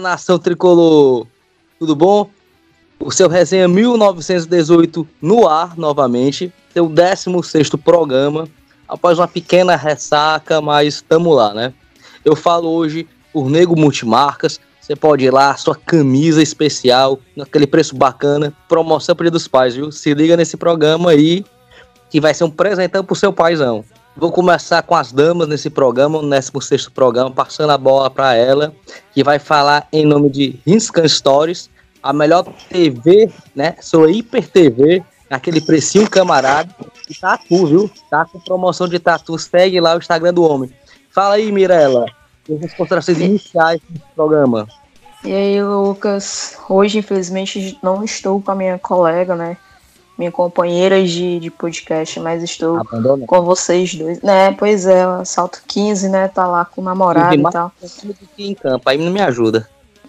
Nação tricolor, tudo bom? O seu resenha 1918 no ar novamente, seu 16 programa, após uma pequena ressaca, mas estamos lá, né? Eu falo hoje por Nego Multimarcas, você pode ir lá, sua camisa especial, naquele preço bacana, promoção para dos pais, viu? Se liga nesse programa aí, que vai ser um presentão pro seu paizão. Vou começar com as damas nesse programa, no 16 programa, passando a bola para ela, que vai falar em nome de Rinscan Stories, a melhor TV, né? Sua Hiper TV, aquele precinho camarada, e tatu, viu? Tá com promoção de tatu, segue lá o Instagram do homem. Fala aí, Mirella, as considerações iniciais desse programa. E aí, Lucas, hoje infelizmente não estou com a minha colega, né? Minha companheira de, de podcast, mas estou com vocês dois. Né, pois é, salto 15, né? Tá lá com o namorado e tal. em campo, aí não me ajuda.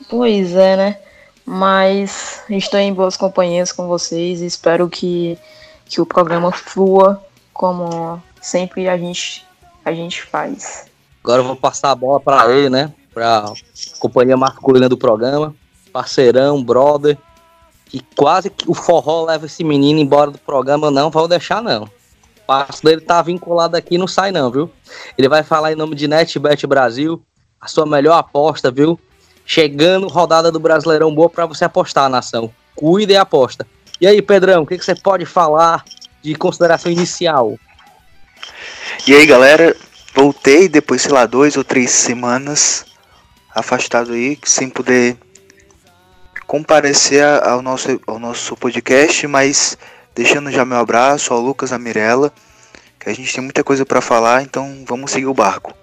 Pois é, né? Mas estou em boas companhias com vocês e espero que, que o programa flua como sempre a gente, a gente faz. Agora eu vou passar a bola para ele, né? Para companhia masculina do programa, parceirão, brother que quase que o forró leva esse menino embora do programa, não vou deixar, não. O passo dele tá vinculado aqui, não sai não, viu? Ele vai falar em nome de NetBet Brasil, a sua melhor aposta, viu? Chegando rodada do Brasileirão boa para você apostar, nação. Cuide e aposta. E aí, Pedrão, o que, que você pode falar de consideração inicial? E aí, galera, voltei depois, sei lá, dois ou três semanas afastado aí, sem poder comparecer ao nosso, ao nosso podcast, mas deixando já meu abraço ao Lucas, a Mirella, que a gente tem muita coisa para falar, então vamos seguir o barco.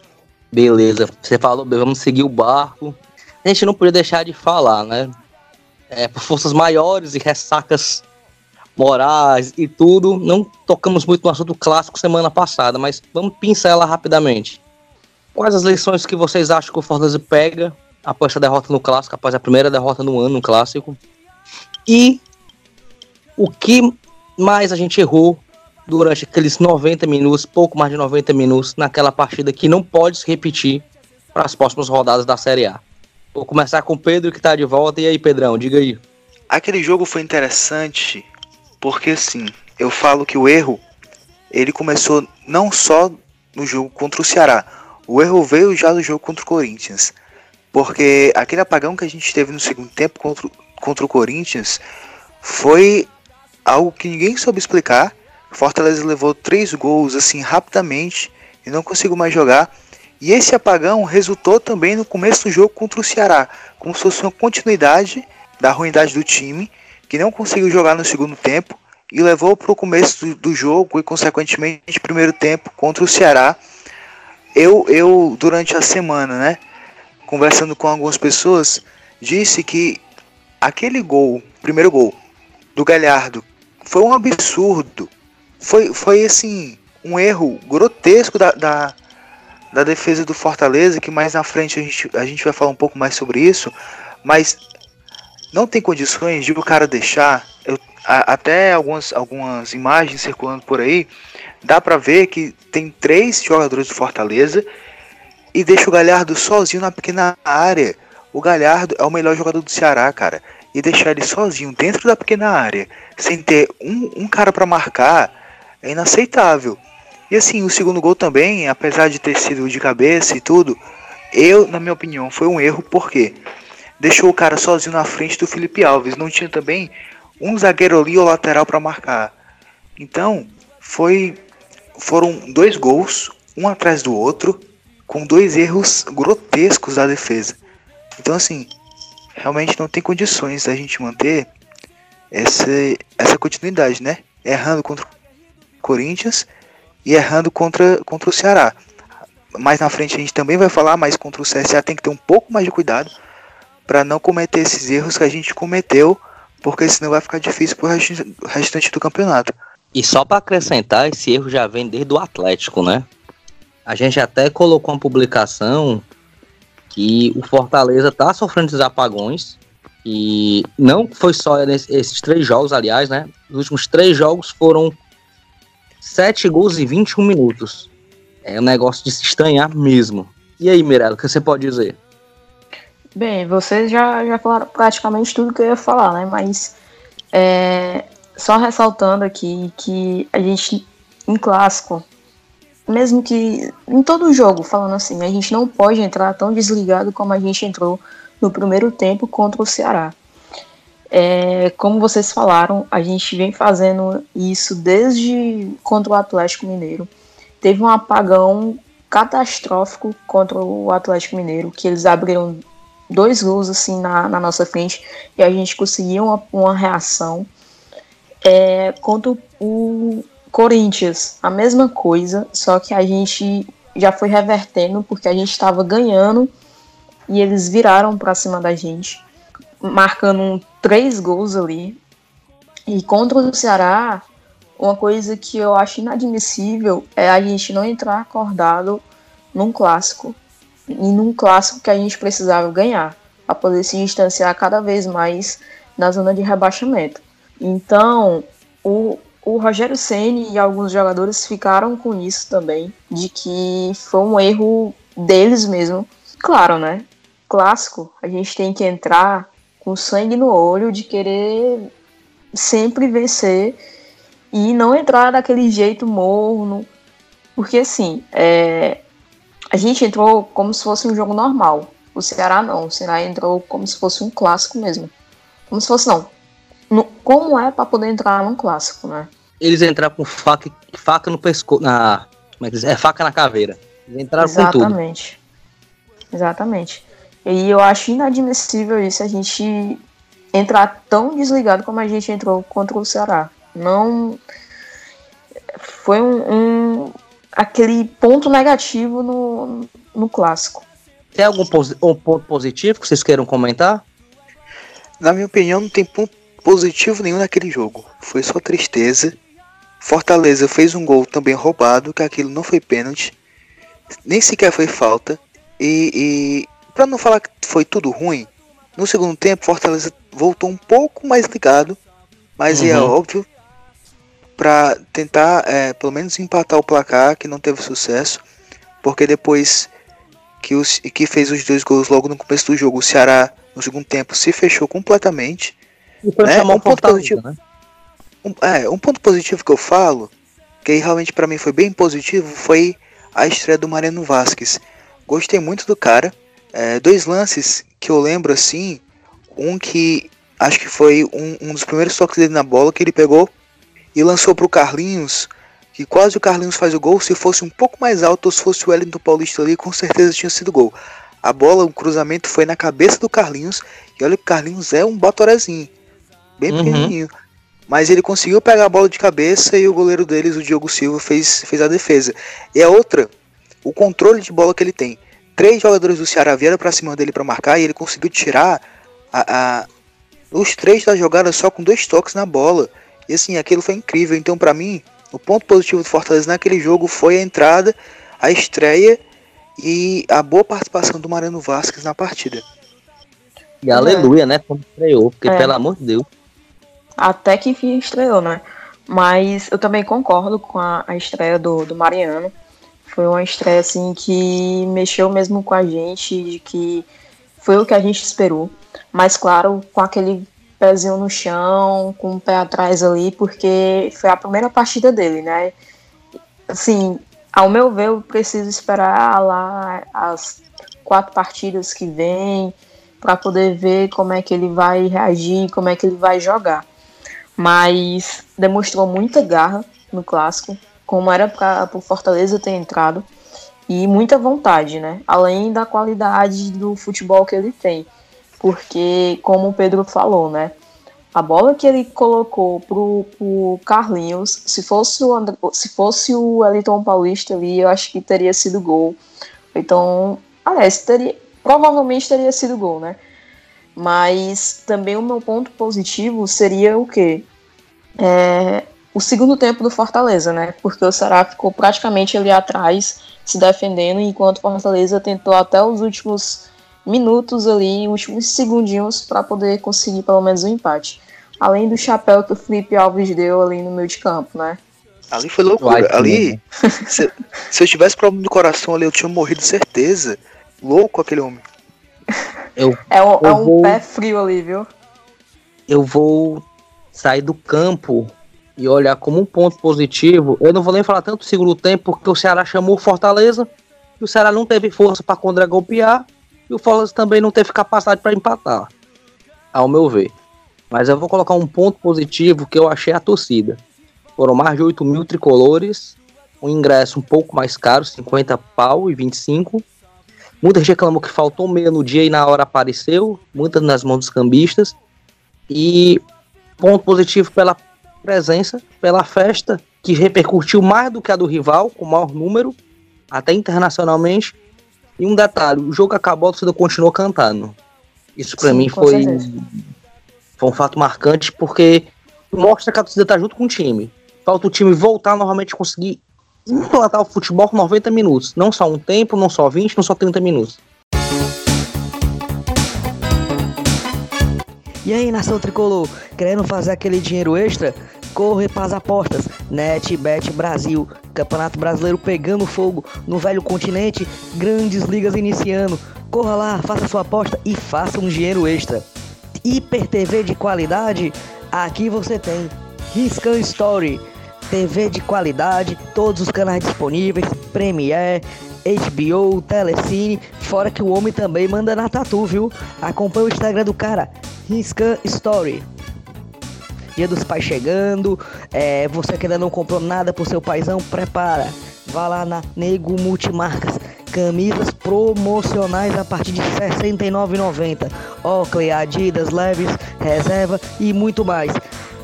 Beleza, você falou, vamos seguir o barco. A gente não podia deixar de falar, né? É, por forças maiores e ressacas morais e tudo, não tocamos muito no assunto clássico semana passada, mas vamos pincelar rapidamente. Quais as lições que vocês acham que o Fortaleza pega após a derrota no clássico, após a primeira derrota no ano no clássico. E o que mais a gente errou durante aqueles 90 minutos, pouco mais de 90 minutos, naquela partida que não pode se repetir para as próximas rodadas da Série A. Vou começar com o Pedro que está de volta. E aí, Pedrão, diga aí. Aquele jogo foi interessante porque, assim, eu falo que o erro ele começou não só no jogo contra o Ceará, o erro veio já no jogo contra o Corinthians. Porque aquele apagão que a gente teve no segundo tempo contra, contra o Corinthians foi algo que ninguém soube explicar. Fortaleza levou três gols assim rapidamente e não conseguiu mais jogar. E esse apagão resultou também no começo do jogo contra o Ceará, como se fosse uma continuidade da ruindade do time, que não conseguiu jogar no segundo tempo e levou para o começo do, do, jogo e, consequentemente, primeiro tempo contra o Ceará. Eu, eu durante a semana, né, conversando com algumas pessoas, disse que aquele gol, primeiro gol do Galhardo, foi um absurdo. Foi, foi assim, um erro grotesco da, da, da defesa do Fortaleza, que mais na frente a gente, a gente vai falar um pouco mais sobre isso, mas não tem condições de o cara deixar. Eu, a, até algumas, algumas imagens circulando por aí, dá para ver que tem três jogadores do Fortaleza e deixa o Galhardo sozinho na pequena área. O Galhardo é o melhor jogador do Ceará, cara. E deixar ele sozinho dentro da pequena área, sem ter um, um cara para marcar, é inaceitável. E assim, o segundo gol também, apesar de ter sido de cabeça e tudo, eu, na minha opinião, foi um erro porque deixou o cara sozinho na frente do Felipe Alves. Não tinha também um zagueiro ali ou lateral para marcar. Então, foi foram dois gols, um atrás do outro, com dois erros grotescos da defesa. Então, assim, realmente não tem condições da gente manter essa, essa continuidade, né? Errando contra o Corinthians e errando contra, contra o Ceará. Mais na frente a gente também vai falar, mas contra o CSA tem que ter um pouco mais de cuidado para não cometer esses erros que a gente cometeu, porque senão vai ficar difícil pro restante do campeonato. E só para acrescentar, esse erro já vem desde o Atlético, né? A gente até colocou uma publicação que o Fortaleza está sofrendo esses apagões. E não foi só esses três jogos, aliás, né? Os últimos três jogos foram sete gols em 21 minutos. É um negócio de se estranhar mesmo. E aí, Mirella, o que você pode dizer? Bem, vocês já, já falaram praticamente tudo que eu ia falar, né? Mas é, só ressaltando aqui que a gente, em clássico, mesmo que em todo jogo, falando assim, a gente não pode entrar tão desligado como a gente entrou no primeiro tempo contra o Ceará. É, como vocês falaram, a gente vem fazendo isso desde contra o Atlético Mineiro. Teve um apagão catastrófico contra o Atlético Mineiro, que eles abriram dois gols assim na, na nossa frente e a gente conseguiu uma, uma reação. É, contra o Corinthians, a mesma coisa, só que a gente já foi revertendo porque a gente estava ganhando e eles viraram para cima da gente, marcando três gols ali. E contra o Ceará, uma coisa que eu acho inadmissível é a gente não entrar acordado num clássico. E num clássico que a gente precisava ganhar, para poder se distanciar cada vez mais da zona de rebaixamento. Então, o, o Rogério Ceni e alguns jogadores ficaram com isso também, de que foi um erro deles mesmo. Claro, né? Clássico, a gente tem que entrar com sangue no olho de querer sempre vencer e não entrar daquele jeito morno. Porque assim, é, a gente entrou como se fosse um jogo normal. O Ceará não. O Ceará entrou como se fosse um clássico mesmo. Como se fosse, não. No, como é para poder entrar num clássico, né? Eles entraram com faca, faca no pescoço. Na, como é que diz? É faca na caveira. Eles entraram Exatamente. com tudo. Exatamente. Exatamente. E eu acho inadmissível isso, a gente entrar tão desligado como a gente entrou contra o Ceará. Não. Foi um, um aquele ponto negativo no, no clássico. Tem algum um ponto positivo que vocês queiram comentar? Na minha opinião, não tem ponto positivo nenhum naquele jogo. Foi só tristeza. Fortaleza fez um gol também roubado, que aquilo não foi pênalti. Nem sequer foi falta. E, e para não falar que foi tudo ruim, no segundo tempo Fortaleza voltou um pouco mais ligado. Mas é uhum. é óbvio para tentar é, pelo menos empatar o placar, que não teve sucesso, porque depois que, os, que fez os dois gols logo no começo do jogo, o Ceará no segundo tempo se fechou completamente. E foi né? um ponto positivo. Né? Um, é, um ponto positivo que eu falo, que realmente para mim foi bem positivo, foi a estreia do Mariano Vasquez. Gostei muito do cara. É, dois lances que eu lembro assim, um que acho que foi um, um dos primeiros toques dele na bola que ele pegou e lançou para o Carlinhos, que quase o Carlinhos faz o gol. Se fosse um pouco mais alto ou se fosse o Wellington Paulista ali, com certeza tinha sido gol. A bola, o cruzamento foi na cabeça do Carlinhos. E olha que o Carlinhos é um batorezinho, bem uhum. pequenininho. Mas ele conseguiu pegar a bola de cabeça e o goleiro deles, o Diogo Silva, fez, fez a defesa. E a outra, o controle de bola que ele tem. Três jogadores do Ceará vieram para cima dele para marcar e ele conseguiu tirar a, a, os três da jogada só com dois toques na bola. E assim, aquilo foi incrível. Então, para mim, o ponto positivo do Fortaleza naquele jogo foi a entrada, a estreia e a boa participação do Mariano Vasquez na partida. E aleluia, né? Quando estreou, porque é. pelo amor de Deus. Até que enfim estreou, né? Mas eu também concordo com a, a estreia do, do Mariano. Foi uma estreia assim que mexeu mesmo com a gente, de que foi o que a gente esperou. Mas claro, com aquele pezinho no chão, com o pé atrás ali, porque foi a primeira partida dele, né? Assim, ao meu ver, eu preciso esperar lá as quatro partidas que vem para poder ver como é que ele vai reagir, como é que ele vai jogar. Mas demonstrou muita garra no clássico, como era para o Fortaleza ter entrado, e muita vontade, né? Além da qualidade do futebol que ele tem porque, como o Pedro falou, né? A bola que ele colocou pro, pro Carlinhos, se fosse o André, se fosse o Elton Paulista ali, eu acho que teria sido gol. Então, aliás, teria, provavelmente teria sido gol, né? Mas também o meu ponto positivo seria o quê? É, o segundo tempo do Fortaleza, né? Porque o Ceará ficou praticamente ali atrás, se defendendo, enquanto o Fortaleza tentou até os últimos minutos ali, últimos segundinhos para poder conseguir pelo menos um empate. Além do chapéu que o Felipe Alves deu ali no meio de campo, né? Ali foi loucura. ali, se, se, eu tivesse problema do coração ali, eu tinha morrido certeza. Louco aquele homem. Eu, é um, é um vou, pé frio ali, viu? Eu vou sair do campo e olhar como um ponto positivo. Eu não vou nem falar tanto do segundo tempo, porque o Ceará chamou Fortaleza e o Ceará não teve força para contra-golpear e o Fortaleza também não teve capacidade para empatar, ao meu ver. Mas eu vou colocar um ponto positivo que eu achei a torcida. Foram mais de 8 mil tricolores, um ingresso um pouco mais caro, 50 pau e 25 Muita gente reclamou que faltou meia no dia e na hora apareceu, muitas nas mãos dos cambistas. E ponto positivo pela presença, pela festa, que repercutiu mais do que a do rival, com maior número, até internacionalmente. E um detalhe, o jogo acabou, a torcida continuou cantando. Isso para mim foi, foi um fato marcante, porque mostra que a torcida tá junto com o time. Falta o time voltar novamente conseguir implantar o futebol com 90 minutos. Não só um tempo, não só 20, não só 30 minutos. E aí, nação tricolor, querendo fazer aquele dinheiro extra? Corre para as apostas. NetBet Brasil, Campeonato Brasileiro pegando fogo no velho continente, grandes ligas iniciando. Corra lá, faça sua aposta e faça um dinheiro extra. Hiper TV de qualidade? Aqui você tem. Riscan Story TV de qualidade, todos os canais disponíveis, Premiere, HBO, Telecine, fora que o homem também manda na tatu, viu? Acompanha o Instagram do cara, Riscan Story. Dia dos pais chegando, é, você que ainda não comprou nada pro seu paizão, prepara. Vá lá na Nego Multimarcas, camisas promocionais a partir de R$ 69,90. Oakley, Adidas, Leves, Reserva e muito mais.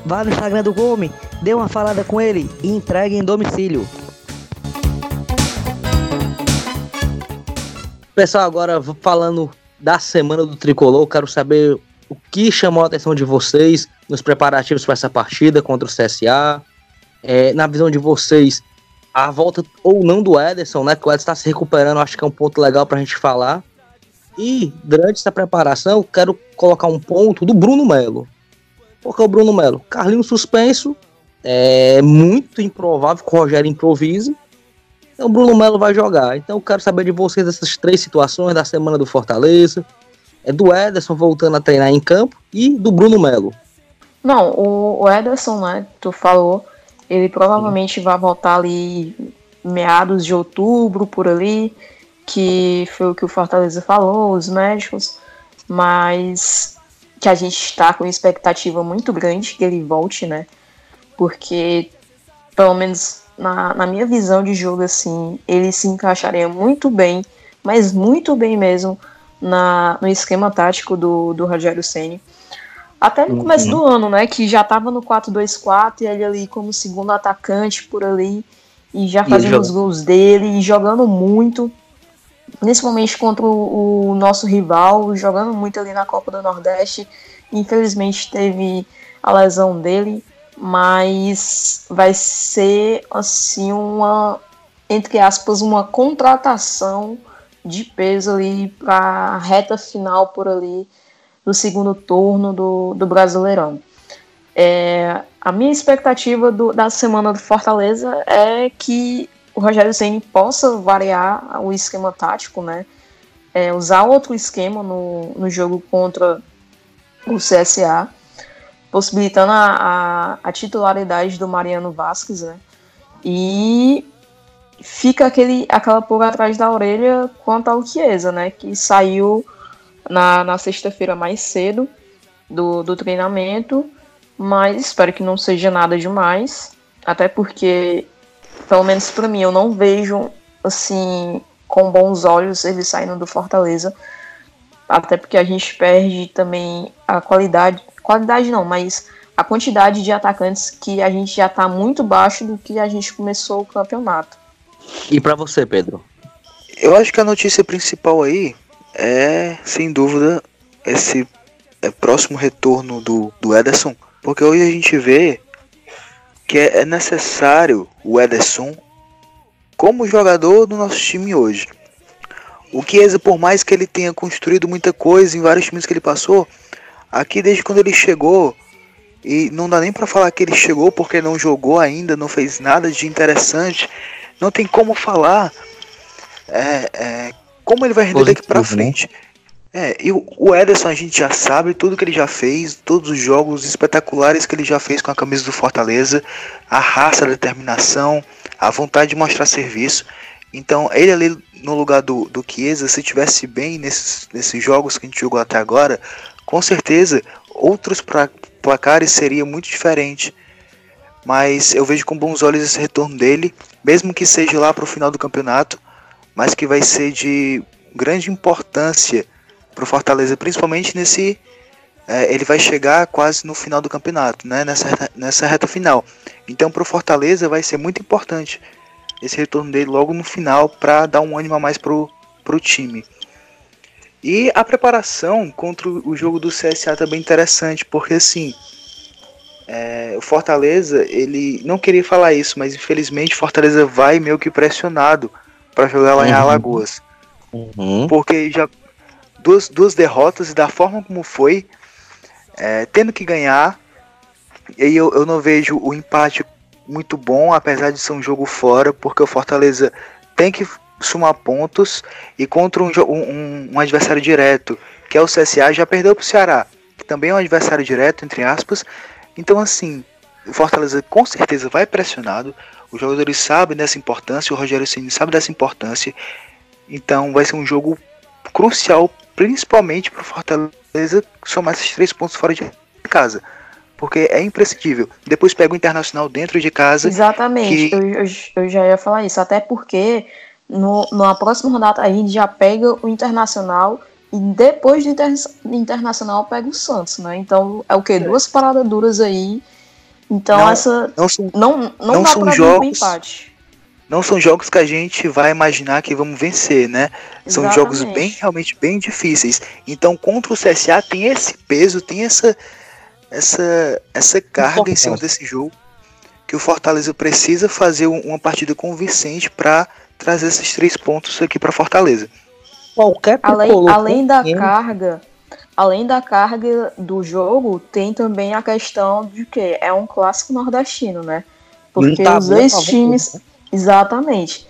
Vá no Instagram do Gomes, dê uma falada com ele e entregue em domicílio. Pessoal, agora falando da semana do tricolor, quero saber o que chamou a atenção de vocês nos preparativos para essa partida contra o CSA. É, na visão de vocês, a volta ou não do Ederson, né? Que o Ederson está se recuperando, acho que é um ponto legal para a gente falar. E durante essa preparação, quero colocar um ponto do Bruno Melo. Porque o Bruno Melo, Carlinhos suspenso, é muito improvável que o Rogério improvise. Então o Bruno Melo vai jogar. Então eu quero saber de vocês essas três situações da semana do Fortaleza. É do Ederson voltando a treinar em campo e do Bruno Melo. Não, o, Ederson, né, tu falou, ele provavelmente Sim. vai voltar ali meados de outubro, por ali, que foi o que o Fortaleza falou, os médicos, mas que a gente está com expectativa muito grande que ele volte, né? Porque, pelo menos na, na minha visão de jogo, assim, ele se encaixaria muito bem, mas muito bem mesmo, na, no esquema tático do, do Rogério Ceni. Até no começo uhum. do ano, né? Que já estava no 4-2-4 e ele ali como segundo atacante por ali. E já fazendo os gols dele e jogando muito principalmente contra o, o, nosso rival, jogando muito ali na Copa do Nordeste. Infelizmente teve a lesão dele, mas vai ser assim uma entre aspas uma contratação de peso ali para a reta final por ali do segundo turno do, do Brasileirão. É, a minha expectativa do, da semana do Fortaleza é que o Rogério Ceni possa variar o esquema tático, né? É, usar outro esquema no, no jogo contra o CSA, possibilitando a, a, a titularidade do Mariano Vasquez, né? E fica aquele, aquela pulga atrás da orelha quanto ao Chiesa, né? Que saiu na, na sexta-feira mais cedo do, do treinamento, mas espero que não seja nada demais, até porque pelo menos para mim, eu não vejo assim com bons olhos ele saindo do Fortaleza. Até porque a gente perde também a qualidade, qualidade não, mas a quantidade de atacantes que a gente já está muito baixo do que a gente começou o campeonato. E para você, Pedro? Eu acho que a notícia principal aí é, sem dúvida, esse é, próximo retorno do, do Ederson, porque hoje a gente vê que é, é necessário o Ederson como jogador do nosso time hoje. O Chiesa, por mais que ele tenha construído muita coisa em vários times que ele passou, aqui desde quando ele chegou, e não dá nem para falar que ele chegou porque não jogou ainda, não fez nada de interessante, não tem como falar é, é, como ele vai render daqui para né? frente. É, e o Ederson a gente já sabe tudo que ele já fez, todos os jogos espetaculares que ele já fez com a camisa do Fortaleza, a raça, a determinação, a vontade de mostrar serviço. Então, ele ali no lugar do, do Chiesa, se tivesse bem nesses, nesses jogos que a gente jogou até agora, com certeza outros pra, placares seria muito diferente. Mas eu vejo com bons olhos esse retorno dele, mesmo que seja lá para o final do campeonato, mas que vai ser de grande importância para o Fortaleza, principalmente nesse. É, ele vai chegar quase no final do campeonato, né? nessa, nessa reta final. Então, para o Fortaleza vai ser muito importante esse retorno dele logo no final para dar um ânimo a mais pro, pro time. E a preparação contra o jogo do CSA também é interessante, porque assim, é, o Fortaleza, ele não queria falar isso, mas infelizmente o Fortaleza vai meio que pressionado para jogar lá uhum. em Alagoas. Uhum. Porque já duas, duas derrotas e da forma como foi, é, tendo que ganhar, e eu, eu não vejo o empate muito bom, apesar de ser um jogo fora, porque o Fortaleza tem que somar pontos e contra um, um, um adversário direto, que é o CSA, já perdeu para o Ceará, que também é um adversário direto, entre aspas. Então, assim, o Fortaleza com certeza vai pressionado. Os jogadores sabem dessa importância, o Rogério Ceni sabe dessa importância. Então, vai ser um jogo crucial, principalmente para o Fortaleza somar esses três pontos fora de casa porque é imprescindível. Depois pega o Internacional dentro de casa. Exatamente, que... eu, eu, eu, já ia falar isso, até porque no, na próxima rodada a gente já pega o Internacional e depois do Inter, Internacional pega o Santos, né? Então é o que? Duas paradas duras aí. Então não, essa. Não, são, não, não, não dá são pra jogos, empate. Não são jogos que a gente vai imaginar que vamos vencer, né? São Exatamente. jogos bem, realmente bem difíceis. Então, contra o CSA tem esse peso, tem essa, essa, essa carga em cima desse jogo que o Fortaleza precisa fazer uma partida convincente para trazer esses três pontos aqui para Fortaleza. Qualquer além, além da carga, além da carga do jogo, tem também a questão de que é um clássico nordestino, né? Porque um os dois times, né? exatamente.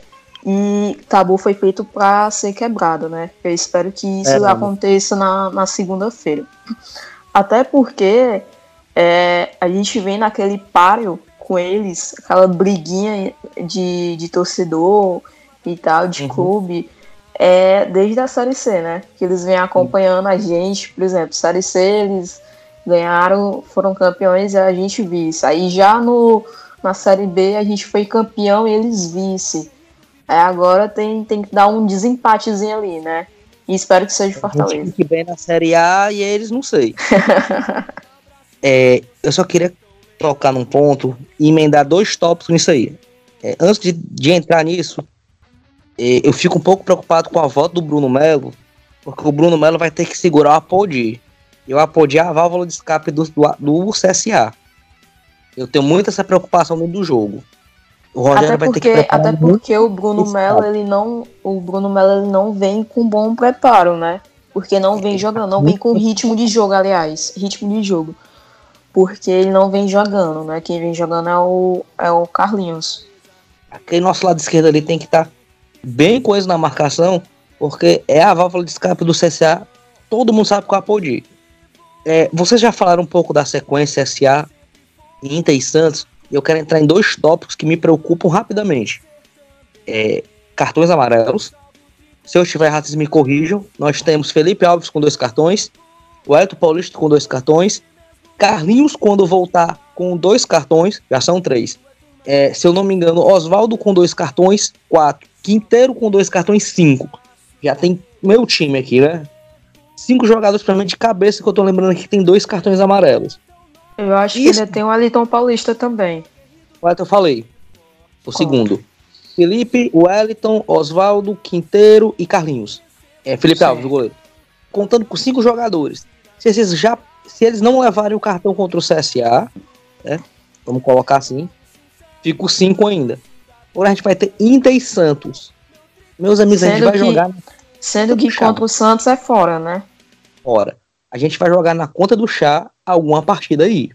E tabu foi feito para ser quebrado, né? Eu espero que isso é, aconteça na, na segunda-feira. Até porque é, a gente vem naquele páreo com eles, aquela briguinha de, de torcedor e tal, de uhum. clube, é, desde a Série C, né? Que eles vêm acompanhando a gente, por exemplo, Série C, eles ganharam, foram campeões e a gente vice. Aí já no, na Série B a gente foi campeão e eles vice. Aí agora tem, tem que dar um desempatezinho ali, né? E espero que seja Fortaleza. A gente que bem na Série A e eles não sei. É, eu só queria tocar num ponto e emendar dois tópicos nisso aí. É, antes de, de, entrar nisso, eu fico um pouco preocupado com a volta do Bruno Melo, porque o Bruno Melo vai ter que segurar o Apodi. E o Apodi é a válvula de escape do, do, do CSA. Eu tenho muito essa preocupação dentro do jogo. O Rogério até porque, vai ter que Até porque o Bruno Melo, ele não, o Bruno Melo ele não vem com bom preparo, né? Porque não vem jogando, não vem com ritmo de jogo, aliás, ritmo de jogo porque ele não vem jogando, né? Quem vem jogando é o, é o Carlinhos. Aquele nosso lado esquerdo ali tem que estar tá bem coisa na marcação, porque é a válvula de escape do CSA. Todo mundo sabe qual é a. É, vocês já falaram um pouco da sequência SA, Inter e Santos. Eu quero entrar em dois tópicos que me preocupam rapidamente. É, cartões amarelos. Se eu estiver errado, vocês me corrijam. Nós temos Felipe Alves com dois cartões, o Elton Paulista com dois cartões Carlinhos, quando voltar com dois cartões, já são três. É, se eu não me engano, Oswaldo com dois cartões, quatro. Quinteiro com dois cartões, cinco. Já tem meu time aqui, né? Cinco jogadores pra mim de cabeça que eu tô lembrando aqui que tem dois cartões amarelos. Eu acho Isso. que ainda tem o Aliton Paulista também. O eu falei. O Conta. segundo. Felipe, Wellington, Oswaldo, Quinteiro e Carlinhos. É, Felipe Sim. Alves, o goleiro. Contando com cinco jogadores. Se esses já se eles não levarem o cartão contra o CSA, né, vamos colocar assim, fica o 5 ainda. Agora a gente vai ter Inter e Santos. Meus amigos, sendo a gente vai que, jogar. Sendo que chá. contra o Santos é fora, né? Fora. A gente vai jogar na conta do chá alguma partida aí.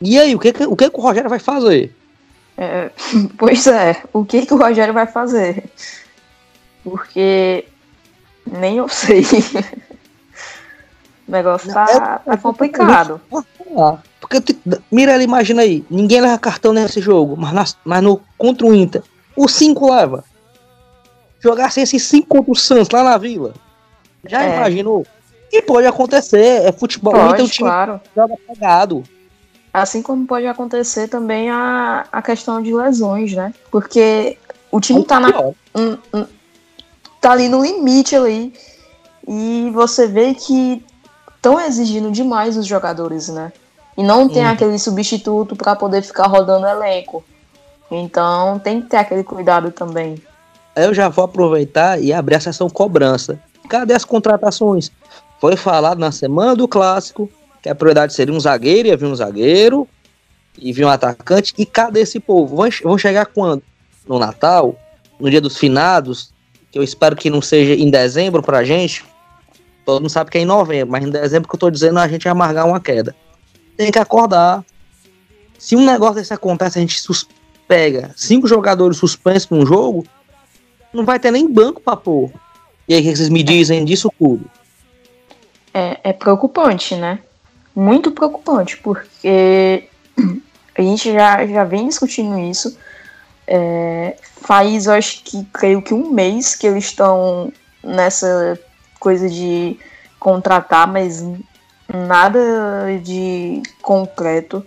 E aí, o que, o, que, que o Rogério vai fazer? É, pois é, o que, que o Rogério vai fazer? Porque nem eu sei. negócio tá, é, tá complicado. Porque, Mirella, imagina aí, ninguém leva cartão nesse jogo, mas, na, mas no, contra o Inter, o 5 leva. Jogar sem esses 5 contra o Santos lá na Vila. Já é. imaginou? E pode acontecer, é futebol, pode, então o time claro. joga pegado. Assim como pode acontecer também a, a questão de lesões, né? Porque o time tá, na, um, um, tá ali no limite ali. E você vê que estão exigindo demais os jogadores, né? E não tem hum. aquele substituto para poder ficar rodando elenco. Então tem que ter aquele cuidado também. Eu já vou aproveitar e abrir a sessão cobrança. Cadê as contratações? Foi falado na semana do clássico que a prioridade seria um zagueiro, ia vir um zagueiro, e vir um atacante. E cadê esse povo? Vão, vão chegar quando? No Natal? No dia dos finados? Que eu espero que não seja em dezembro pra gente. Todo mundo sabe que é em novembro, mas em dezembro que eu tô dizendo a gente vai amargar uma queda. Tem que acordar. Se um negócio desse acontece, a gente pega cinco jogadores suspensos num jogo, não vai ter nem banco pra pôr. E aí, o que vocês me dizem disso tudo? É, é preocupante, né? Muito preocupante, porque a gente já, já vem discutindo isso. É, faz, eu acho que, creio que um mês que eles estão nessa coisa de contratar, mas nada de concreto.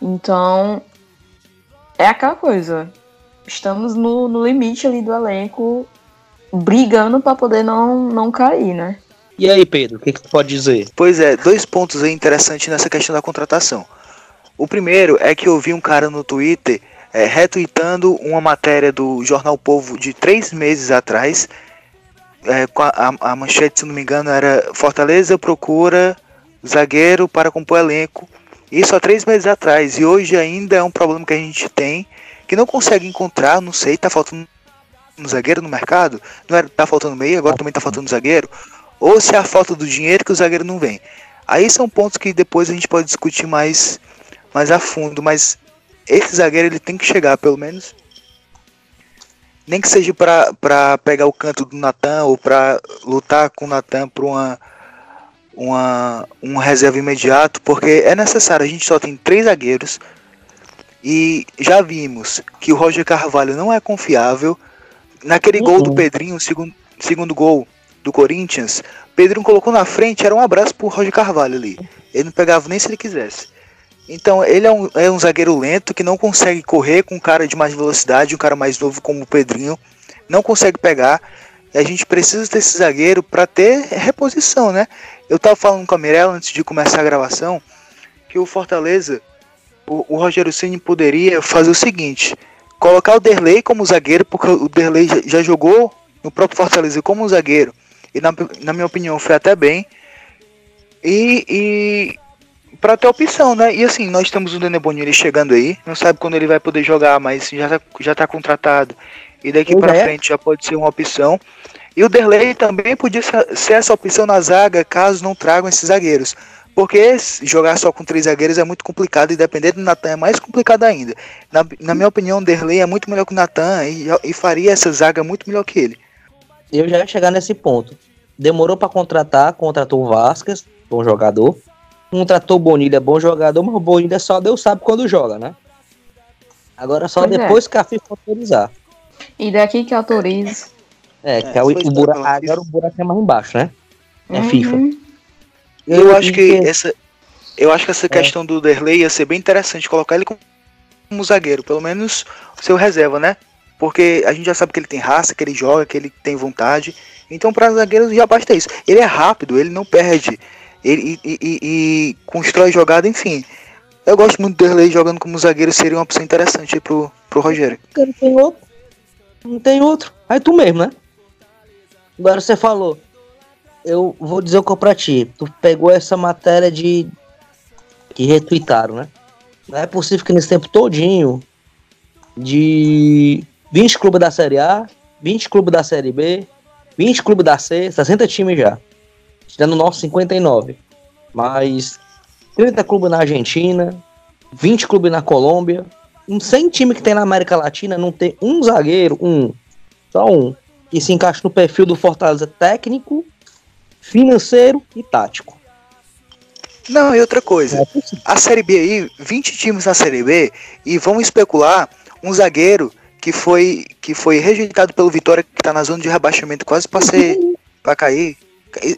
Então, é aquela coisa. Estamos no, no limite ali do elenco, brigando para poder não, não cair, né? E aí, Pedro, o que, que tu pode dizer? Pois é, dois pontos aí interessantes nessa questão da contratação. O primeiro é que eu vi um cara no Twitter é, retweetando uma matéria do Jornal Povo de três meses atrás. É, a, a, manchete, se não me engano, era Fortaleza procura zagueiro para compor elenco. Isso há três meses atrás. E hoje ainda é um problema que a gente tem, que não consegue encontrar, não sei, tá faltando um zagueiro no mercado? Não era, tá faltando meio, agora também tá faltando zagueiro ou se é a falta do dinheiro que o zagueiro não vem. Aí são pontos que depois a gente pode discutir mais, mais a fundo, mas esse zagueiro ele tem que chegar, pelo menos. Nem que seja para pegar o canto do Natan ou para lutar com o Natan por uma, uma, um reserva imediato, porque é necessário. A gente só tem três zagueiros e já vimos que o Roger Carvalho não é confiável. Naquele uhum. gol do. Pedrinho, segundo, segundo gol, do Corinthians, Pedrinho colocou na frente, era um abraço pro Roger Carvalho ali. Ele não pegava nem se ele quisesse. Então, ele é um, é um zagueiro lento que não consegue correr com um cara de mais velocidade, um cara mais novo como o Pedrinho, não consegue pegar. E a gente precisa desse zagueiro para ter reposição, né? Eu tava falando com a Mirella antes de começar a gravação que o Fortaleza, o, o Rogério Ceni poderia fazer o seguinte: colocar o Derlei como zagueiro, porque o Derlei já, já jogou no próprio Fortaleza como zagueiro e na, na minha opinião foi até bem. E, e para ter opção, né? E assim, nós temos o Dene Bonini chegando aí, não sabe quando ele vai poder jogar, mas já tá, já tá contratado. E daqui para é. frente já pode ser uma opção. E o Derlei também podia ser essa opção na zaga, caso não tragam esses zagueiros. Porque jogar só com três zagueiros é muito complicado e depender do Natan é mais complicado ainda. Na, na minha opinião, o Derlei é muito melhor que o Natan e, e faria essa zaga muito melhor que ele eu já ia chegar nesse ponto. Demorou para contratar, contratou o Vasquez, bom jogador. Contratou o Bonilha, bom jogador, mas o Bonilha só Deus sabe quando joga, né? Agora só pois é. depois é. que a FIFA autorizar. E daqui que autoriza. É, que é, o, o buraco, agora o buraco é mais embaixo, né? É uhum. FIFA. Eu, eu acho que, que essa. Eu acho que essa é. questão do Derlei ia ser bem interessante colocar ele como zagueiro, pelo menos seu reserva, né? Porque a gente já sabe que ele tem raça, que ele joga, que ele tem vontade. Então, para zagueiros já basta isso. Ele é rápido, ele não perde. Ele e, e, e constrói jogada, enfim. Eu gosto muito do Derlei jogando como zagueiro, seria uma opção interessante pro, pro Rogério. Não tem outro. Não tem outro. Aí tu mesmo, né? Agora você falou. Eu vou dizer o que eu pra ti. Tu pegou essa matéria de. que retweetaram, né? Não é possível que nesse tempo todinho de 20 clubes da Série A, 20 clubes da Série B, 20 clubes da C, 60 times já. Tirando o nosso 59. Mas 30 clubes na Argentina, 20 clubes na Colômbia. Um 100 time que tem na América Latina não tem um zagueiro, um, só um, que se encaixa no perfil do Fortaleza técnico, financeiro e tático. Não, e outra coisa. É a Série B aí, 20 times na Série B e vão especular um zagueiro que foi que foi rejeitado pelo Vitória, que tá na zona de rebaixamento, quase pra ser pra cair.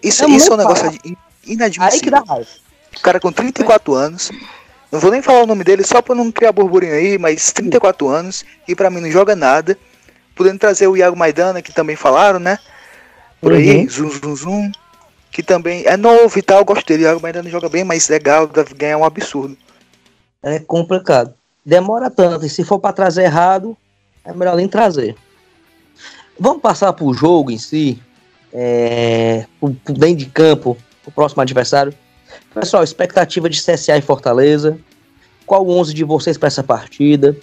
Isso, é, isso é um negócio inadmissível. Aí que dá raiva. O cara com 34 anos. Não vou nem falar o nome dele só pra não criar burburinho aí, mas 34 anos e pra mim não joga nada. Podendo trazer o Iago Maidana, que também falaram, né? Por aí, uhum. zum, zum, zum. Que também é novo e tal, gosto dele. O Iago Maidana joga bem, mas legal, deve ganhar um absurdo. É complicado. Demora tanto, e se for para trazer errado, é melhor nem trazer. Vamos passar pro jogo em si, é, bem de campo, o próximo adversário. Pessoal, expectativa de CSA e Fortaleza. Qual o 11 de vocês para essa partida?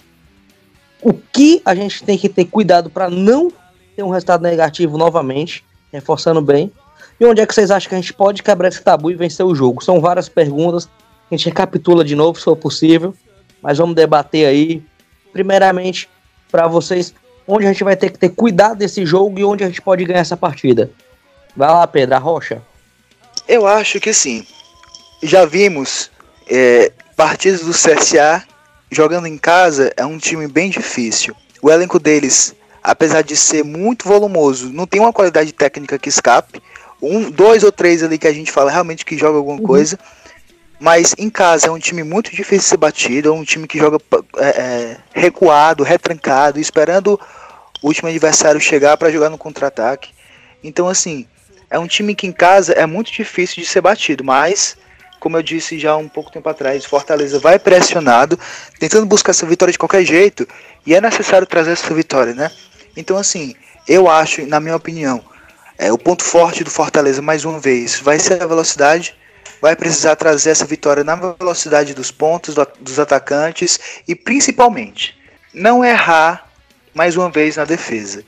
O que a gente tem que ter cuidado para não ter um resultado negativo novamente, reforçando bem. E onde é que vocês acham que a gente pode quebrar esse tabu e vencer o jogo? São várias perguntas. A gente recapitula de novo, se for possível. Mas vamos debater aí. Primeiramente, para vocês, onde a gente vai ter que ter cuidado desse jogo e onde a gente pode ganhar essa partida. Vai lá, Pedro, a Rocha. Eu acho que sim já vimos é, partidas do CSA jogando em casa, é um time bem difícil. O elenco deles, apesar de ser muito volumoso, não tem uma qualidade técnica que escape. Um, dois ou três ali que a gente fala realmente que joga alguma uhum. coisa. Mas em casa é um time muito difícil de ser batido, é um time que joga é, é, recuado, retrancado, esperando o último adversário chegar para jogar no contra-ataque. Então, assim, é um time que em casa é muito difícil de ser batido, mas como eu disse já um pouco tempo atrás, Fortaleza vai pressionado, tentando buscar essa vitória de qualquer jeito, e é necessário trazer essa vitória, né? Então, assim, eu acho, na minha opinião, é, o ponto forte do Fortaleza, mais uma vez, vai ser a velocidade, vai precisar trazer essa vitória na velocidade dos pontos, do, dos atacantes, e principalmente, não errar mais uma vez na defesa.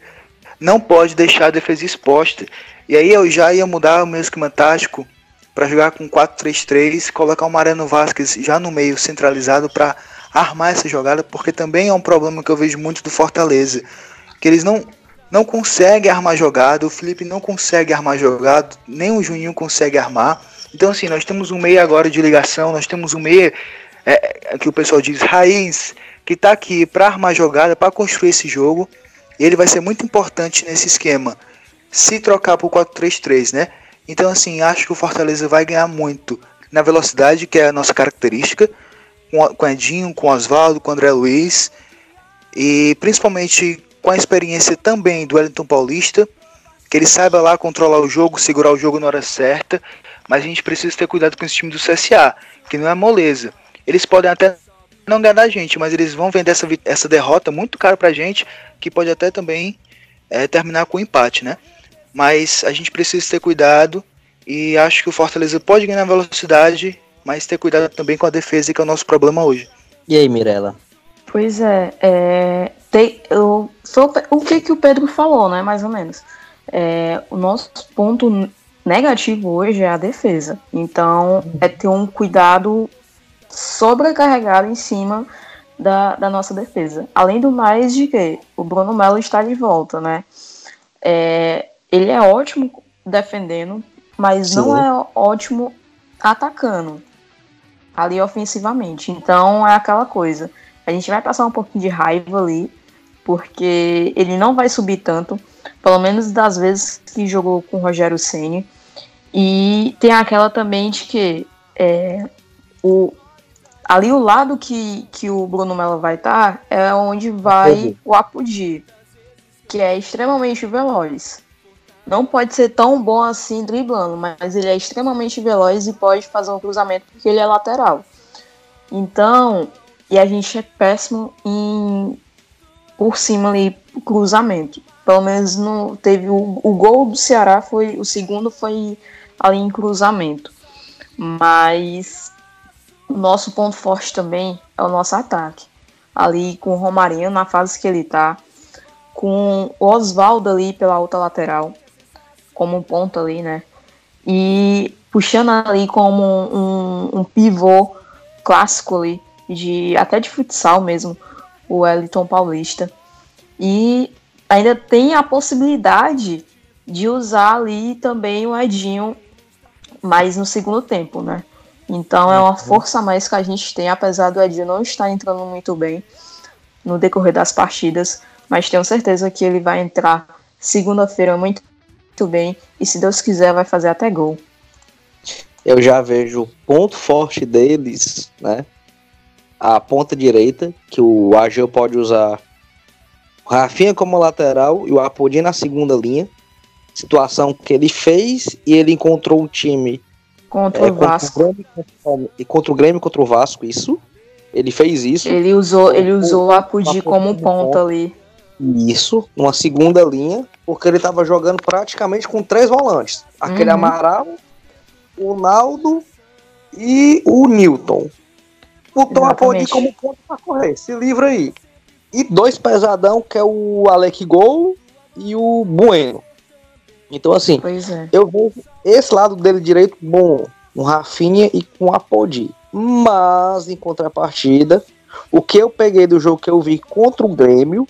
Não pode deixar a defesa exposta. E aí eu já ia mudar o meu esquema tático para jogar com 4-3-3, colocar o Mariano Vasquez já no meio centralizado para armar essa jogada, porque também é um problema que eu vejo muito do Fortaleza, que eles não não conseguem armar jogada, o Felipe não consegue armar jogada, nem o Juninho consegue armar. Então assim, nós temos um meio agora de ligação, nós temos um meio é, é que o pessoal diz raiz, que está aqui para armar jogada, para construir esse jogo. Ele vai ser muito importante nesse esquema. Se trocar para o 4-3-3, né? Então, assim, acho que o Fortaleza vai ganhar muito na velocidade, que é a nossa característica, com, Edinho, com Oswaldo, com André Luiz, e principalmente com a experiência também do Wellington Paulista, que ele saiba lá controlar o jogo, segurar o jogo na hora certa, mas a gente precisa ter cuidado com esse time do CSA, que não é moleza. Eles podem até não ganhar da gente, mas eles vão vender essa, essa derrota muito caro pra gente, que pode até também é, terminar com empate, né? mas a gente precisa ter cuidado e acho que o Fortaleza pode ganhar velocidade, mas ter cuidado também com a defesa, que é o nosso problema hoje. E aí, Mirella? Pois é, é tem, eu, foi o que, que o Pedro falou, né, mais ou menos. É, o nosso ponto negativo hoje é a defesa. Então, é ter um cuidado sobrecarregado em cima da, da nossa defesa. Além do mais de que o Bruno Melo está de volta, né? É, ele é ótimo defendendo, mas Sim. não é ótimo atacando ali ofensivamente. Então é aquela coisa. A gente vai passar um pouquinho de raiva ali, porque ele não vai subir tanto, pelo menos das vezes que jogou com o Rogério Ceni. E tem aquela também de que é, o, ali o lado que, que o Bruno Melo vai estar tá, é onde vai o Apodi, que é extremamente veloz não pode ser tão bom assim driblando, mas ele é extremamente veloz e pode fazer um cruzamento porque ele é lateral. Então, e a gente é péssimo em por cima ali cruzamento. Pelo menos no teve o, o gol do Ceará foi o segundo foi ali em cruzamento. Mas o nosso ponto forte também é o nosso ataque. Ali com o Romarinho na fase que ele tá, com o Oswaldo ali pela outra lateral como um ponto ali, né? E puxando ali como um, um pivô clássico ali, de, até de futsal mesmo, o Wellington Paulista. E ainda tem a possibilidade de usar ali também o Edinho mais no segundo tempo, né? Então é uma uhum. força a mais que a gente tem, apesar do Edinho não estar entrando muito bem no decorrer das partidas, mas tenho certeza que ele vai entrar segunda-feira muito, muito bem e se Deus quiser vai fazer até gol. Eu já vejo o ponto forte deles, né? A ponta direita, que o Ageu pode usar o Rafinha como lateral e o Apodi na segunda linha. Situação que ele fez e ele encontrou um time contra é, o Vasco. Contra e contra o Grêmio contra o Vasco, isso. Ele fez isso. Ele usou, ele usou o Apodi como ponta ali. Isso, numa segunda linha, porque ele estava jogando praticamente com três volantes. Aquele uhum. Amaral, o Naldo e o Newton. Botou a Apodi como ponto para correr. Se livra aí. E dois pesadão, que é o Alec Gol e o Bueno. Então, assim, é. eu vejo esse lado dele direito bom, com Rafinha e com a Podi. Mas, em contrapartida, o que eu peguei do jogo que eu vi contra o Grêmio,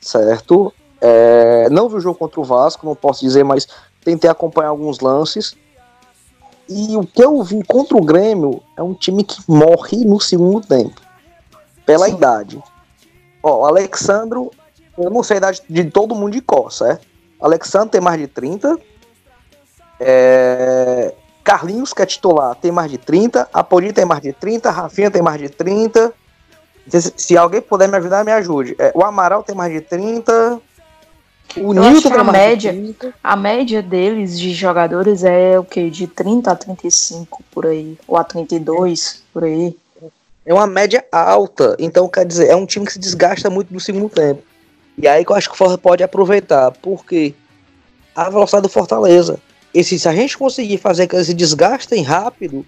certo? É, não vi o jogo contra o Vasco, não posso dizer, mas tentei acompanhar alguns lances. E o que eu vi contra o Grêmio é um time que morre no segundo tempo. Pela Sim. idade. Ó, o Alexandro, eu não sei a idade de todo mundo de cor, certo? Alexandre tem mais de 30. É... Carlinhos, que é titular, tem mais de 30. Apodi tem mais de 30. Rafinha tem mais de 30. Se, se alguém puder me ajudar, me ajude. É, o Amaral tem mais de 30. O Eu Nilton tem a mais média, de 30. A média deles de jogadores é o que? De 30 a 35 por aí. Ou a 32 por aí. É uma média alta. Então, quer dizer, é um time que se desgasta muito no segundo tempo. E aí que eu acho que o Fortaleza pode aproveitar, porque a velocidade do Fortaleza. E se, se a gente conseguir fazer que eles se desgastem rápido,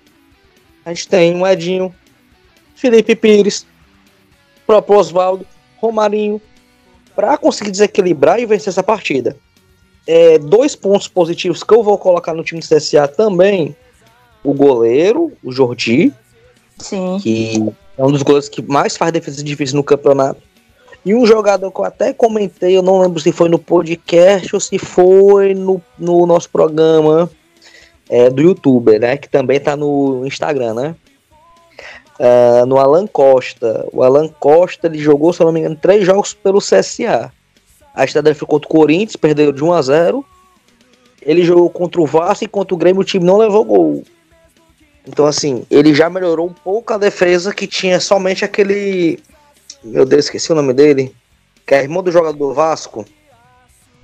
a gente tem um Edinho, Felipe Pires, próprio Oswaldo, Romarinho, para conseguir desequilibrar e vencer essa partida. É, dois pontos positivos que eu vou colocar no time do CSA também: o goleiro, o Jordi, Sim. que é um dos goleiros que mais faz defesa difícil no campeonato. E um jogador que eu até comentei, eu não lembro se foi no podcast ou se foi no, no nosso programa é, do youtuber, né? Que também tá no Instagram, né? Uh, no Alan Costa. O Alan Costa ele jogou, se eu não me engano, três jogos pelo CSA. A estreia ficou contra o Corinthians, perdeu de 1 a 0 Ele jogou contra o Vasco e contra o Grêmio o time não levou gol. Então, assim, ele já melhorou um pouco a defesa que tinha somente aquele meu Deus, esqueci o nome dele. Que é irmão do jogador do Vasco.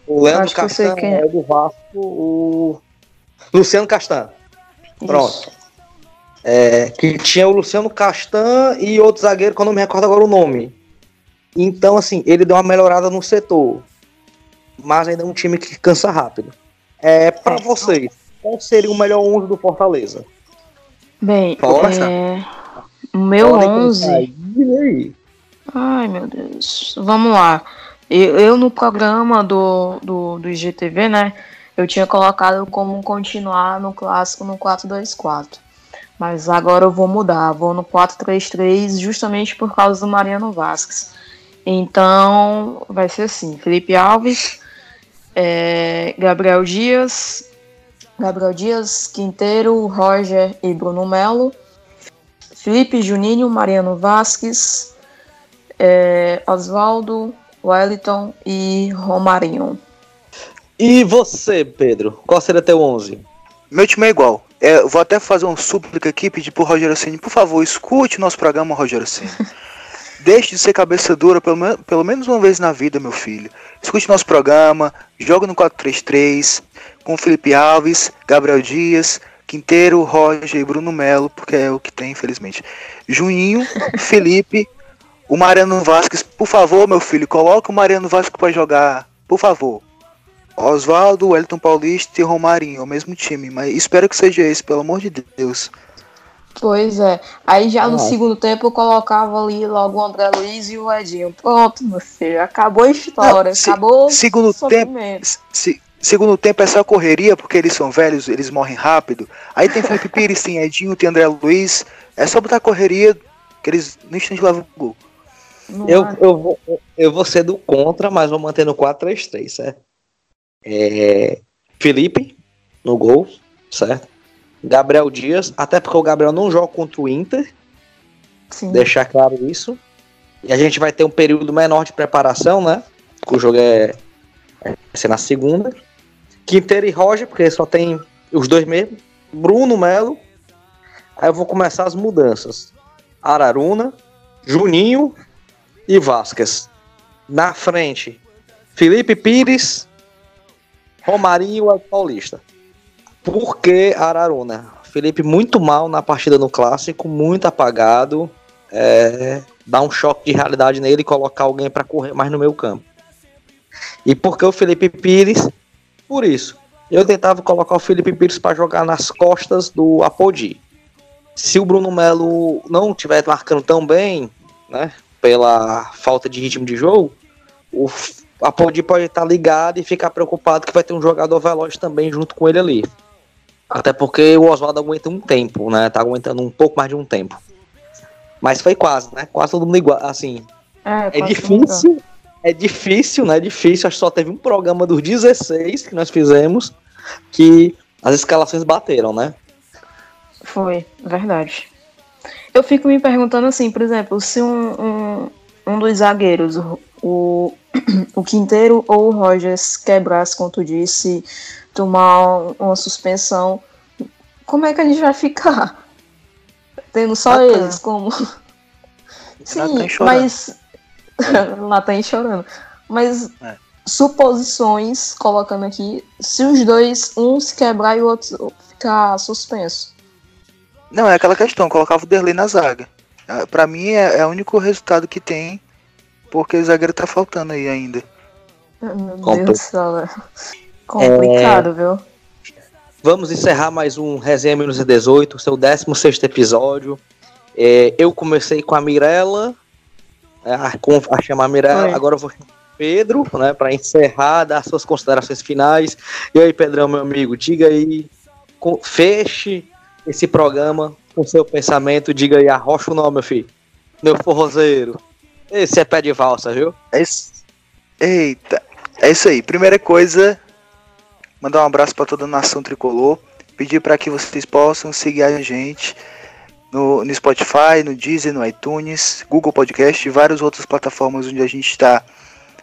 O Leandro Castan é. é do Vasco. O Luciano Castan. Pronto. É, que tinha o Luciano Castan e outro zagueiro que eu não me recordo agora o nome. Então, assim, ele deu uma melhorada no setor. Mas ainda é um time que cansa rápido. É, para vocês, qual seria o melhor 11 do Fortaleza? Bem, é... o meu 11. Ai, meu Deus. Vamos lá. Eu, eu, no programa do, do, do IGTV, né? Eu tinha colocado como continuar no clássico no 4-2-4. Mas agora eu vou mudar. Vou no 4-3-3 justamente por causa do Mariano Vasquez. Então vai ser assim: Felipe Alves, é, Gabriel Dias, Gabriel Dias, Quinteiro, Roger e Bruno Melo, Felipe Juninho, Mariano Vasquez, é, Oswaldo, Wellington e Romarinho. E você, Pedro? Qual seria teu 11? Meu time é igual. É, vou até fazer uma súplica aqui, pedir pro Rogério Ceni, por favor, escute nosso programa, Rogério Ceni. Deixe de ser cabeça dura pelo, pelo menos uma vez na vida, meu filho. Escute nosso programa, joga no 433 com Felipe Alves, Gabriel Dias, Quinteiro, Roger e Bruno Melo, porque é o que tem, infelizmente. Juninho, Felipe, o Mariano Vasquez, por favor, meu filho, coloca o Mariano Vasquez para jogar, por favor. Oswaldo, Wellington Paulista e Romarinho, o mesmo time, mas espero que seja esse, pelo amor de Deus. Pois é. Aí já no ah. segundo tempo eu colocava ali logo o André Luiz e o Edinho. Pronto, meu filho. Acabou a história. Não, se, acabou segundo o tempo. Se, segundo tempo é só correria, porque eles são velhos, eles morrem rápido. Aí tem Felipe Pires, tem Edinho, tem André Luiz. É só botar correria que eles no instante levam o gol. Eu, eu, vou, eu vou ser do contra, mas vou manter no 4-3-3, certo? É, Felipe, no gol, certo? Gabriel Dias, até porque o Gabriel não joga contra o Inter. Sim. Deixar claro isso. E a gente vai ter um período menor de preparação, né? O jogo é, é vai ser na segunda. Quinteiro e Roger, porque só tem os dois mesmo. Bruno Melo. Aí eu vou começar as mudanças. Araruna, Juninho e Vasquez. Na frente, Felipe Pires, Romarinho e Paulista. Por que Araruna? Felipe muito mal na partida no clássico, muito apagado. É, dá um choque de realidade nele e colocar alguém para correr mais no meio campo. E por que o Felipe Pires? Por isso. Eu tentava colocar o Felipe Pires para jogar nas costas do Apodi. Se o Bruno Melo não estiver marcando tão bem, né, pela falta de ritmo de jogo, o Apodi pode estar ligado e ficar preocupado que vai ter um jogador veloz também junto com ele ali. Até porque o Oswaldo aguenta um tempo, né? Tá aguentando um pouco mais de um tempo. Mas foi quase, né? Quase todo mundo igual. Assim, é, é difícil. É difícil, né? É difícil. Acho que só teve um programa dos 16 que nós fizemos que as escalações bateram, né? Foi, verdade. Eu fico me perguntando assim, por exemplo, se um, um, um dos zagueiros, o, o Quinteiro ou o Rogers quebrasse, como tu disse, tomar uma suspensão, como é que a gente vai ficar? Tendo só eles como. Sim, mas. Lá tá chorando. Mas é. suposições, colocando aqui, se os dois, um se quebrar e o outro ficar suspenso. Não, é aquela questão, colocava o Derlei na zaga. É, pra mim é, é o único resultado que tem, porque o zagueiro tá faltando aí ainda. Meu Compl Deus do céu, é complicado, é... viu? Vamos encerrar mais um Resenha Menos 18, seu 16 episódio. É, eu comecei com a Mirella, é, a, a chamar a Mirella, agora eu vou Pedro, né, para encerrar, dar suas considerações finais. E aí, Pedrão, meu amigo, diga aí, com, feche esse programa com seu pensamento, diga aí, arrocha o nome, meu filho. Meu forrozeiro. Esse é pé de valsa, viu? É isso. Eita, é isso aí. Primeira coisa, mandar um abraço para toda a nação tricolor, pedir para que vocês possam seguir a gente no, no, Spotify, no Deezer, no iTunes, Google Podcast e várias outras plataformas onde a gente está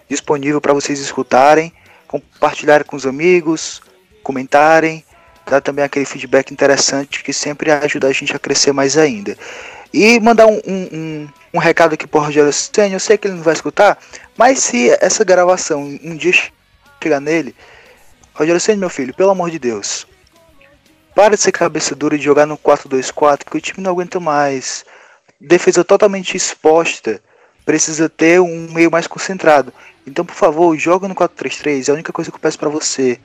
disponível para vocês escutarem, compartilharem com os amigos, comentarem dar também aquele feedback interessante que sempre ajuda a gente a crescer mais ainda. E mandar um, um, um, um recado aqui pro Rogério Senna, eu sei que ele não vai escutar, mas se essa gravação um dia chegar nele, Rogério Senna, meu filho, pelo amor de Deus, para de ser cabeça dura de jogar no 4-2-4, que o time não aguenta mais. Defesa totalmente exposta, precisa ter um meio mais concentrado. Então, por favor, joga no 4-3-3, é a única coisa que eu peço para você.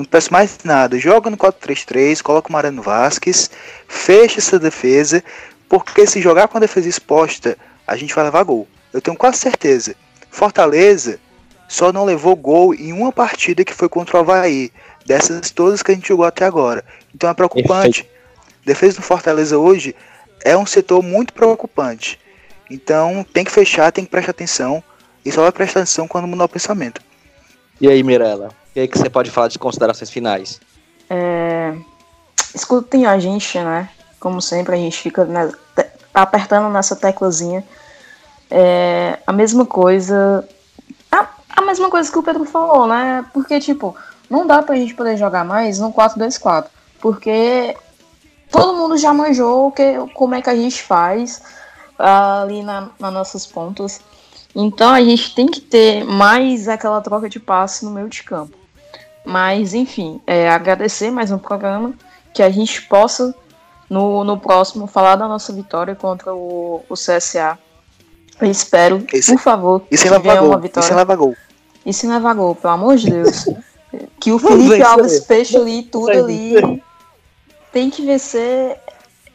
Não peço mais nada. Joga no 4-3-3, coloca o Mariano Vasquez, fecha essa defesa, porque se jogar com a defesa exposta, a gente vai levar gol. Eu tenho quase certeza. Fortaleza só não levou gol em uma partida que foi contra o Havaí, dessas todas que a gente jogou até agora. Então é preocupante. Perfeito. Defesa do Fortaleza hoje é um setor muito preocupante. Então tem que fechar, tem que prestar atenção. E só vai prestar atenção quando mudar o pensamento. E aí, Mirella? O que, é que você pode falar de considerações finais? É... Escutem a gente, né? Como sempre, a gente fica né, apertando nessa teclazinha. É... A mesma coisa. A, a mesma coisa que o Pedro falou, né? Porque, tipo, não dá pra gente poder jogar mais no 4-2-4. Porque todo mundo já manjou que, como é que a gente faz ali na, nas nossas pontas. Então a gente tem que ter mais aquela troca de passe no meio de campo. Mas, enfim, é, agradecer mais um programa que a gente possa, no, no próximo, falar da nossa vitória contra o, o CSA. Eu espero, esse, por favor, que venha uma vitória. Isso leva gol. Isso leva gol, pelo amor de Deus. que o Felipe Alves feche ali tudo ali. Tem que vencer,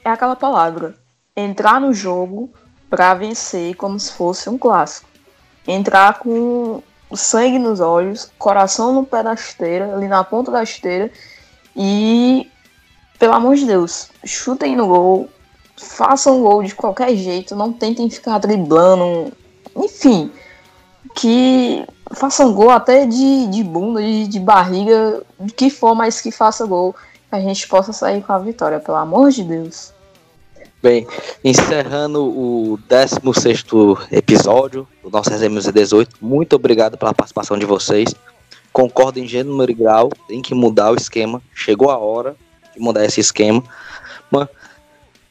é aquela palavra. Entrar no jogo para vencer como se fosse um clássico. Entrar com sangue nos olhos, coração no pé da esteira, ali na ponta da esteira. E, pelo amor de Deus, chutem no gol, façam gol de qualquer jeito, não tentem ficar driblando. Enfim, que façam gol até de, de bunda, de, de barriga, de que for, mas que faça gol. a gente possa sair com a vitória, pelo amor de Deus. Bem, encerrando o 16 episódio do nosso Resenha 18, muito obrigado pela participação de vocês. Concordo em gênero grau, tem que mudar o esquema. Chegou a hora de mudar esse esquema. Mas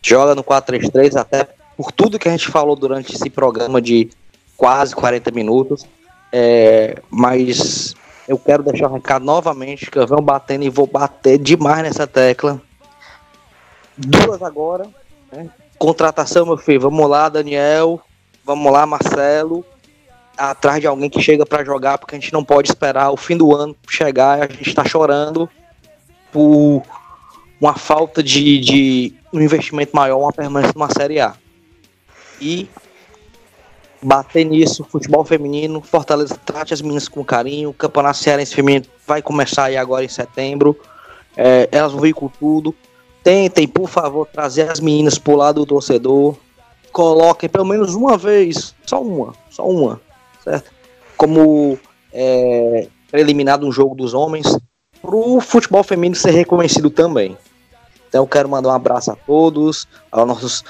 joga no 4-3-3, até por tudo que a gente falou durante esse programa de quase 40 minutos. É, mas eu quero deixar um recado novamente, que eu venho batendo e vou bater demais nessa tecla. Duas agora, Contratação, meu filho. Vamos lá, Daniel. Vamos lá, Marcelo. Atrás de alguém que chega para jogar, porque a gente não pode esperar o fim do ano chegar. A gente está chorando por uma falta de, de um investimento maior, uma permanência numa Série A. E bater nisso, futebol feminino, Fortaleza trate as meninas com carinho, o Campeonato Cearense Feminino vai começar aí agora em setembro, é, elas vão vir com tudo, Tentem, por favor, trazer as meninas pro lado do torcedor. Coloquem pelo menos uma vez, só uma, só uma, certo? Como é, eliminado um jogo dos homens, pro futebol feminino ser reconhecido também. Então eu quero mandar um abraço a todos, aos nossos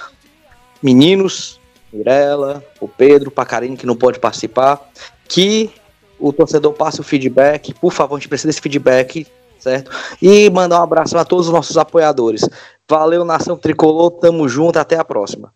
meninos, Mirella, o Pedro, o Pacarino, que não pode participar, que o torcedor passe o feedback, por favor, a gente precisa desse feedback certo? E mandar um abraço a todos os nossos apoiadores. Valeu, Nação Tricolor, tamo junto, até a próxima.